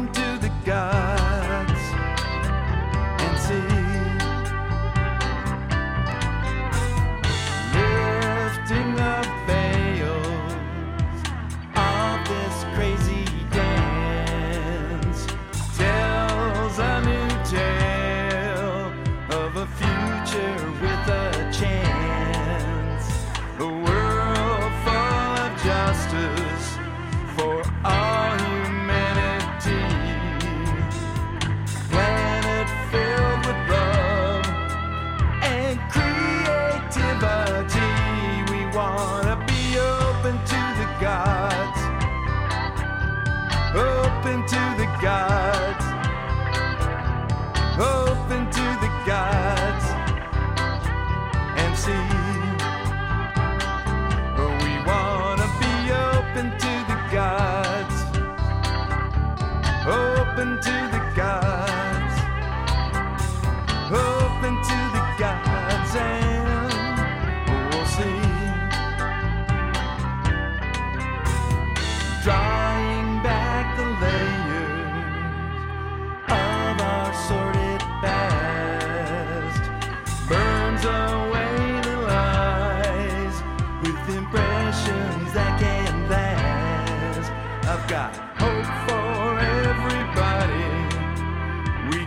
down to the gods and see. Lifting the veils of this crazy dance tells a new tale of a future with a chance. A world full of justice. open to the gods, open to the gods, and see. But we wanna be. Open to the gods, open to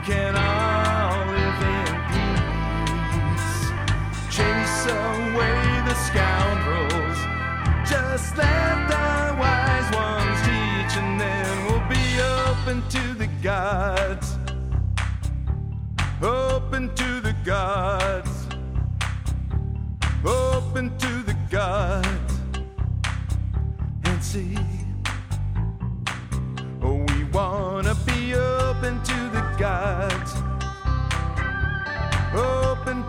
can all live in peace. Chase away the scoundrels, just let the wise ones teach, and then we'll be open to the gods. Open to the gods. Open to the gods and see. Oh, we wanna be open to gods. Open